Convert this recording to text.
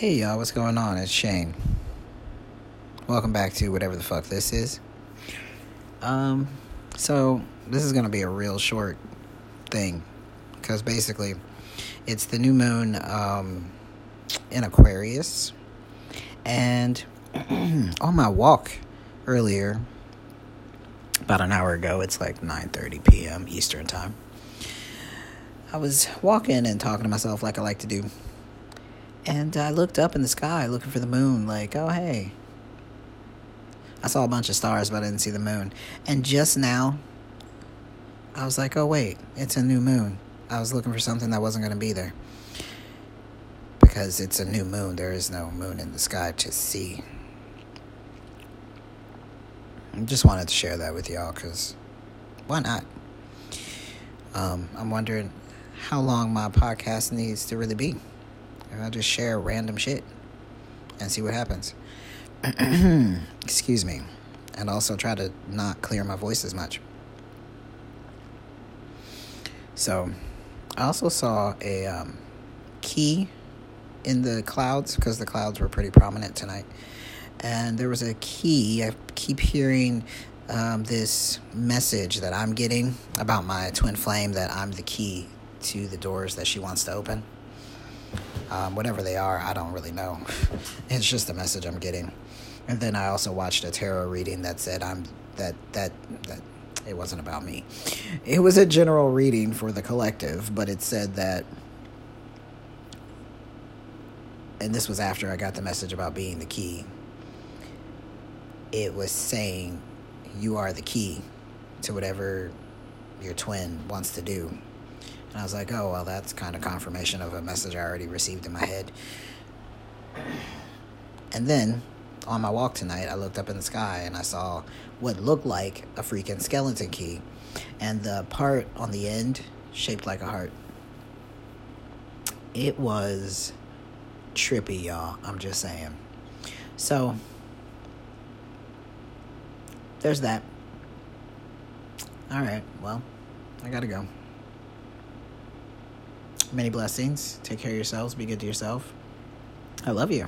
Hey y'all, what's going on? It's Shane. Welcome back to whatever the fuck this is. Um, so this is gonna be a real short thing because basically it's the new moon um, in Aquarius, and on my walk earlier, about an hour ago, it's like 9:30 p.m. Eastern time. I was walking and talking to myself like I like to do and I looked up in the sky looking for the moon, like, oh, hey. I saw a bunch of stars, but I didn't see the moon. And just now, I was like, oh, wait, it's a new moon. I was looking for something that wasn't going to be there. Because it's a new moon, there is no moon in the sky to see. I just wanted to share that with y'all because why not? Um, I'm wondering how long my podcast needs to really be. And I'll just share random shit and see what happens. Excuse me. And also try to not clear my voice as much. So, I also saw a um, key in the clouds because the clouds were pretty prominent tonight. And there was a key. I keep hearing um, this message that I'm getting about my twin flame that I'm the key to the doors that she wants to open. Um, whatever they are, I don't really know. it's just a message I'm getting. And then I also watched a tarot reading that said I'm that that that it wasn't about me. It was a general reading for the collective, but it said that and this was after I got the message about being the key. It was saying you are the key to whatever your twin wants to do. I was like, oh, well, that's kind of confirmation of a message I already received in my head. And then on my walk tonight, I looked up in the sky and I saw what looked like a freaking skeleton key. And the part on the end shaped like a heart. It was trippy, y'all. I'm just saying. So, there's that. All right, well, I gotta go. Many blessings. Take care of yourselves. Be good to yourself. I love you.